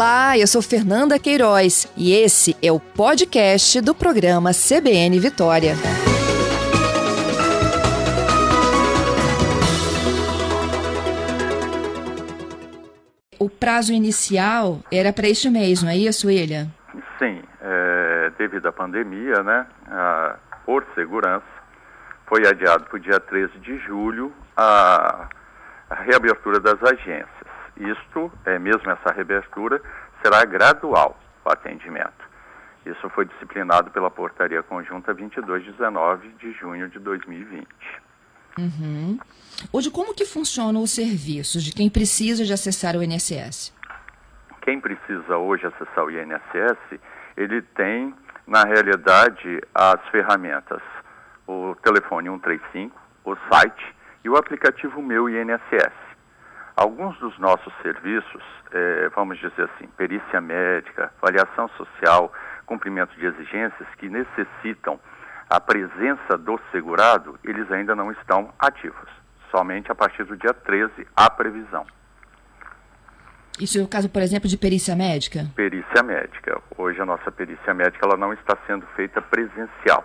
Olá, eu sou Fernanda Queiroz e esse é o podcast do programa CBN Vitória. O prazo inicial era para este mês, não é isso, William? Sim, é, devido à pandemia, né, a, por segurança, foi adiado para o dia 13 de julho a, a reabertura das agências. Isto, é, mesmo essa reabertura, será gradual o atendimento. Isso foi disciplinado pela Portaria Conjunta 2219 de junho de 2020. Uhum. Hoje, como que funcionam os serviços de quem precisa de acessar o INSS? Quem precisa hoje acessar o INSS, ele tem, na realidade, as ferramentas, o telefone 135, o site e o aplicativo Meu INSS. Alguns dos nossos serviços, é, vamos dizer assim, perícia médica, avaliação social, cumprimento de exigências que necessitam a presença do segurado, eles ainda não estão ativos. Somente a partir do dia 13 há previsão. Isso é o caso, por exemplo, de perícia médica? Perícia médica. Hoje a nossa perícia médica ela não está sendo feita presencial.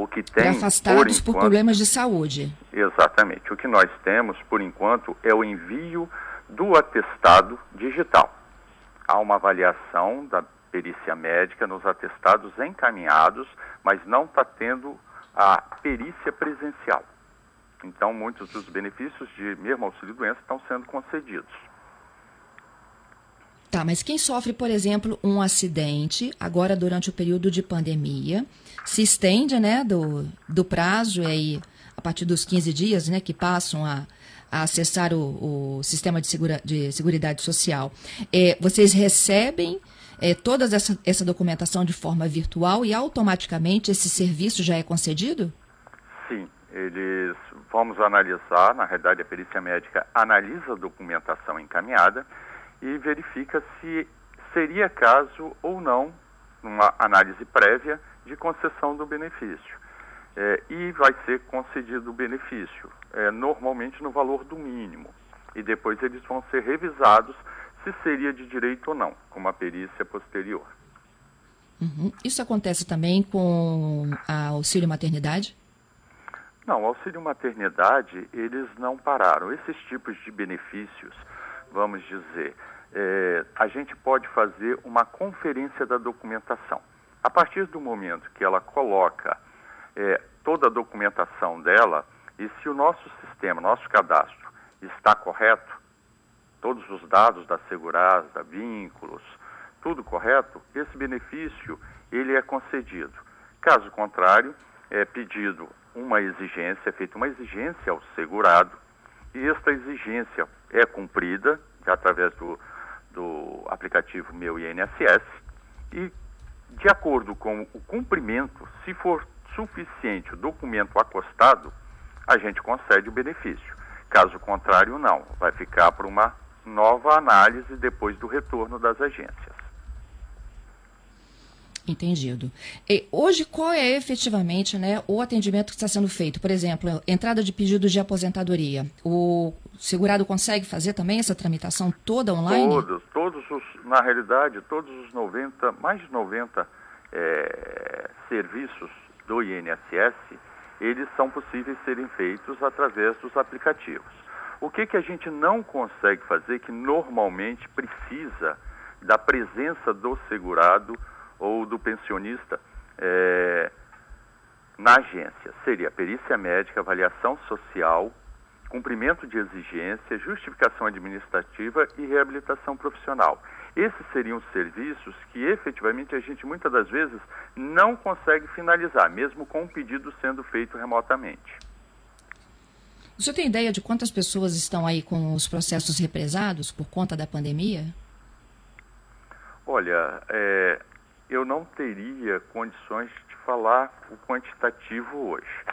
O que tem afastados por, enquanto, por problemas de saúde. Exatamente. O que nós temos, por enquanto, é o envio do atestado digital. Há uma avaliação da perícia médica nos atestados encaminhados, mas não está tendo a perícia presencial. Então, muitos dos benefícios de mesmo auxílio-doença estão sendo concedidos. Tá, mas quem sofre, por exemplo, um acidente, agora durante o período de pandemia, se estende, né, do, do prazo, aí, a partir dos 15 dias, né, que passam a, a acessar o, o sistema de, segura, de seguridade social. É, vocês recebem é, toda essa, essa documentação de forma virtual e automaticamente esse serviço já é concedido? Sim, eles vamos analisar, na realidade a perícia médica analisa a documentação encaminhada e verifica se seria caso ou não, numa análise prévia, de concessão do benefício. É, e vai ser concedido o benefício, é, normalmente no valor do mínimo. E depois eles vão ser revisados se seria de direito ou não, com uma perícia posterior. Uhum. Isso acontece também com a auxílio maternidade? Não, auxílio maternidade, eles não pararam. Esses tipos de benefícios, vamos dizer, é, a gente pode fazer uma conferência da documentação. A partir do momento que ela coloca é, toda a documentação dela, e se o nosso sistema, nosso cadastro está correto, todos os dados da segurada, vínculos, tudo correto, esse benefício ele é concedido. Caso contrário, é pedido uma exigência, é feita uma exigência ao segurado, e esta exigência é cumprida através do, do aplicativo Meu INSS, e de acordo com o cumprimento, se for suficiente o documento acostado, a gente concede o benefício. Caso contrário, não. Vai ficar para uma nova análise depois do retorno das agências. Entendido. E hoje, qual é efetivamente né, o atendimento que está sendo feito? Por exemplo, entrada de pedidos de aposentadoria. O segurado consegue fazer também essa tramitação toda online? Todos, todos os, na realidade, todos os 90, mais de 90 é, serviços do INSS, eles são possíveis serem feitos através dos aplicativos. O que, que a gente não consegue fazer, que normalmente precisa da presença do segurado ou do pensionista é, na agência, seria perícia médica, avaliação social, cumprimento de exigência, justificação administrativa e reabilitação profissional. Esses seriam serviços que efetivamente a gente muitas das vezes não consegue finalizar, mesmo com o pedido sendo feito remotamente. O senhor tem ideia de quantas pessoas estão aí com os processos represados por conta da pandemia? Olha, é, eu não teria condições de falar o quantitativo hoje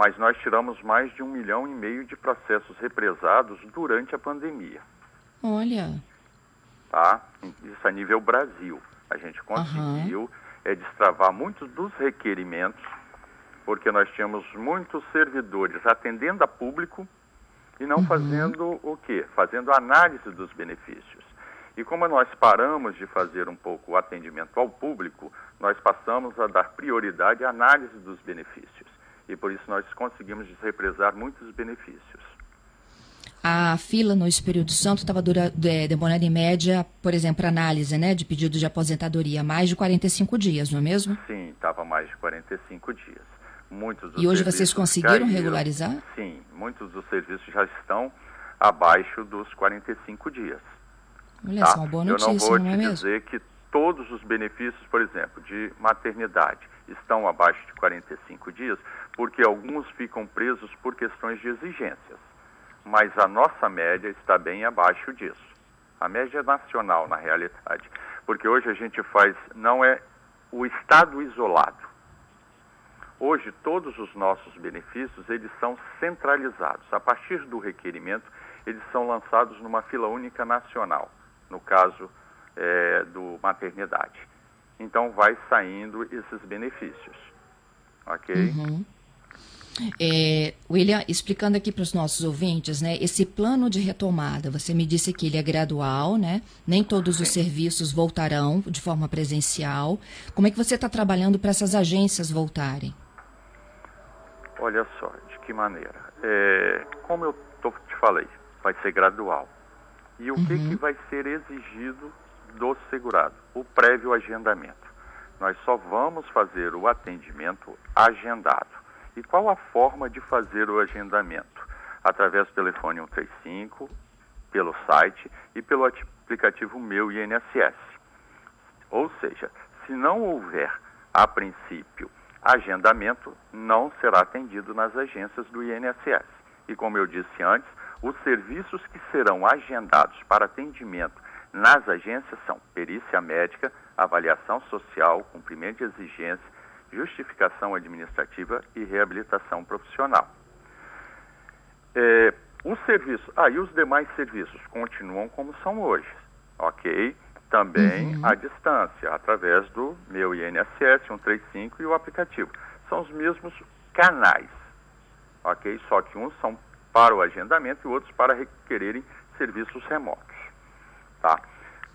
mas nós tiramos mais de um milhão e meio de processos represados durante a pandemia. Olha. Tá? Isso a nível Brasil. A gente conseguiu uhum. é, destravar muitos dos requerimentos, porque nós tínhamos muitos servidores atendendo a público e não uhum. fazendo o quê? Fazendo análise dos benefícios. E como nós paramos de fazer um pouco o atendimento ao público, nós passamos a dar prioridade à análise dos benefícios. E por isso nós conseguimos represar muitos benefícios. A fila no Espírito Santo estava é, demorando em média, por exemplo, análise né, de pedido de aposentadoria, mais de 45 dias, não é mesmo? Sim, estava mais de 45 dias. Muitos e hoje vocês conseguiram caíram, regularizar? Sim, muitos dos serviços já estão abaixo dos 45 dias. Olha tá? só, boa notícia, Eu não vou não te é dizer que todos os benefícios, por exemplo, de maternidade estão abaixo de 45 dias, porque alguns ficam presos por questões de exigências. Mas a nossa média está bem abaixo disso. A média nacional, na realidade. Porque hoje a gente faz, não é o Estado isolado. Hoje, todos os nossos benefícios, eles são centralizados. A partir do requerimento, eles são lançados numa fila única nacional no caso é, do maternidade. Então, vai saindo esses benefícios. Ok? Uhum. É, William, explicando aqui para os nossos ouvintes, né, esse plano de retomada, você me disse que ele é gradual, né? Nem todos Sim. os serviços voltarão de forma presencial. Como é que você está trabalhando para essas agências voltarem? Olha só, de que maneira? É, como eu tô, te falei, vai ser gradual. E o uhum. que, que vai ser exigido do segurado? O prévio agendamento. Nós só vamos fazer o atendimento agendado. E qual a forma de fazer o agendamento? Através do telefone 135, pelo site e pelo aplicativo Meu INSS. Ou seja, se não houver, a princípio, agendamento, não será atendido nas agências do INSS. E como eu disse antes, os serviços que serão agendados para atendimento nas agências são perícia médica, avaliação social, cumprimento de exigência, justificação administrativa e reabilitação profissional. É, os serviços, ah, e os demais serviços continuam como são hoje, ok? Também uhum. à distância, através do meu INSS 135 e o aplicativo. São os mesmos canais, ok? Só que uns são para o agendamento e outros para requererem serviços remotos. Tá?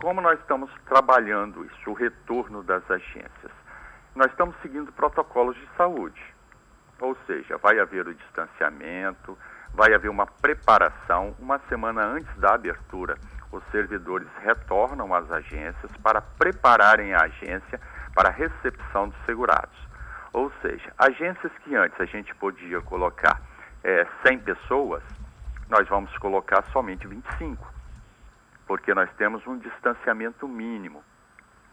Como nós estamos trabalhando isso, o retorno das agências? Nós estamos seguindo protocolos de saúde, ou seja, vai haver o distanciamento, vai haver uma preparação. Uma semana antes da abertura, os servidores retornam às agências para prepararem a agência para a recepção dos segurados. Ou seja, agências que antes a gente podia colocar é, 100 pessoas, nós vamos colocar somente 25, porque nós temos um distanciamento mínimo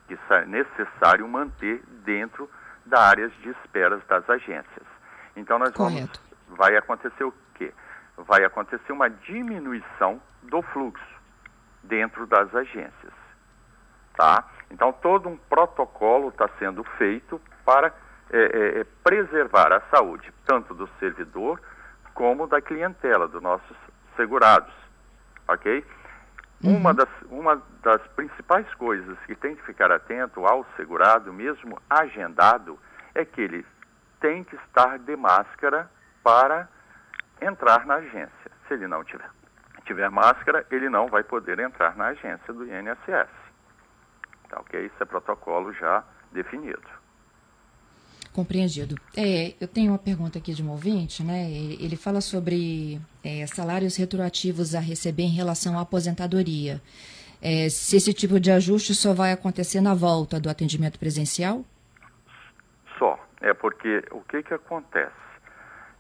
que é necessário manter dentro da áreas de espera das agências. Então nós vamos, vai acontecer o quê? Vai acontecer uma diminuição do fluxo dentro das agências, tá? Então todo um protocolo está sendo feito para é, é, é, preservar a saúde tanto do servidor como da clientela, dos nossos segurados, ok? Uhum. Uma, das, uma das principais coisas que tem que ficar atento ao segurado, mesmo agendado, é que ele tem que estar de máscara para entrar na agência. Se ele não tiver, tiver máscara, ele não vai poder entrar na agência do INSS. Tá, ok? Isso é protocolo já definido. Compreendido. É, eu tenho uma pergunta aqui de um ouvinte, né? Ele fala sobre é, salários retroativos a receber em relação à aposentadoria. É, se esse tipo de ajuste só vai acontecer na volta do atendimento presencial? Só. É porque o que, que acontece?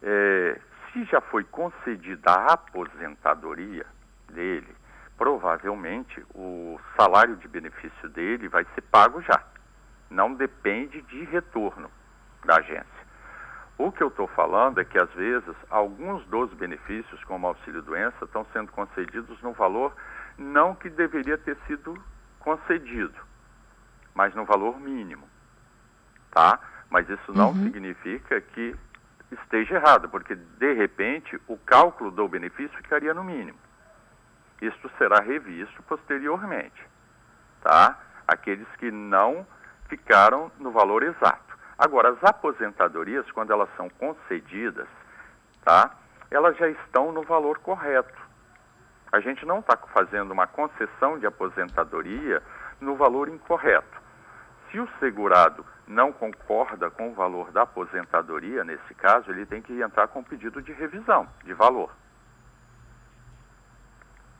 É, se já foi concedida a aposentadoria dele, provavelmente o salário de benefício dele vai ser pago já. Não depende de retorno da agência. O que eu estou falando é que, às vezes, alguns dos benefícios, como auxílio-doença, estão sendo concedidos no valor não que deveria ter sido concedido, mas no valor mínimo, tá? Mas isso não uhum. significa que esteja errado, porque, de repente, o cálculo do benefício ficaria no mínimo. Isto será revisto posteriormente, tá? Aqueles que não ficaram no valor exato. Agora, as aposentadorias, quando elas são concedidas, tá? Elas já estão no valor correto. A gente não está fazendo uma concessão de aposentadoria no valor incorreto. Se o segurado não concorda com o valor da aposentadoria, nesse caso, ele tem que entrar com pedido de revisão de valor.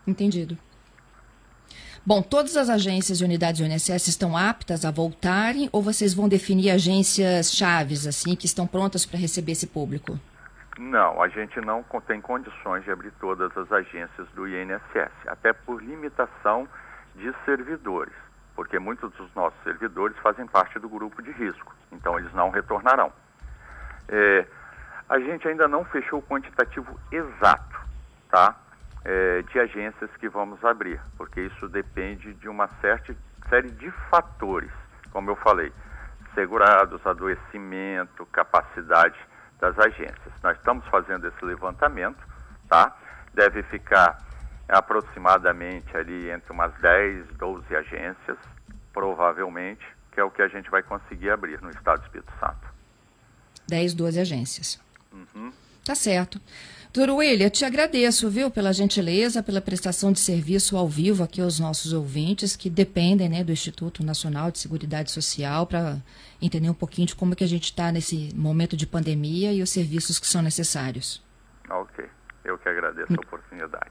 Entendido. Bom, todas as agências e unidades do INSS estão aptas a voltarem ou vocês vão definir agências chaves, assim, que estão prontas para receber esse público? Não, a gente não tem condições de abrir todas as agências do INSS, até por limitação de servidores, porque muitos dos nossos servidores fazem parte do grupo de risco, então eles não retornarão. É, a gente ainda não fechou o quantitativo exato, tá? É, de agências que vamos abrir, porque isso depende de uma certa série de fatores, como eu falei, segurados, adoecimento, capacidade das agências. Nós estamos fazendo esse levantamento, tá? Deve ficar aproximadamente ali entre umas 10, 12 agências, provavelmente, que é o que a gente vai conseguir abrir no Estado do Espírito Santo. 10, 12 agências. Uhum. Tá certo. Doutor William, te agradeço, viu, pela gentileza, pela prestação de serviço ao vivo aqui aos nossos ouvintes que dependem né, do Instituto Nacional de Seguridade Social para entender um pouquinho de como é que a gente está nesse momento de pandemia e os serviços que são necessários. Ok. Eu que agradeço a oportunidade.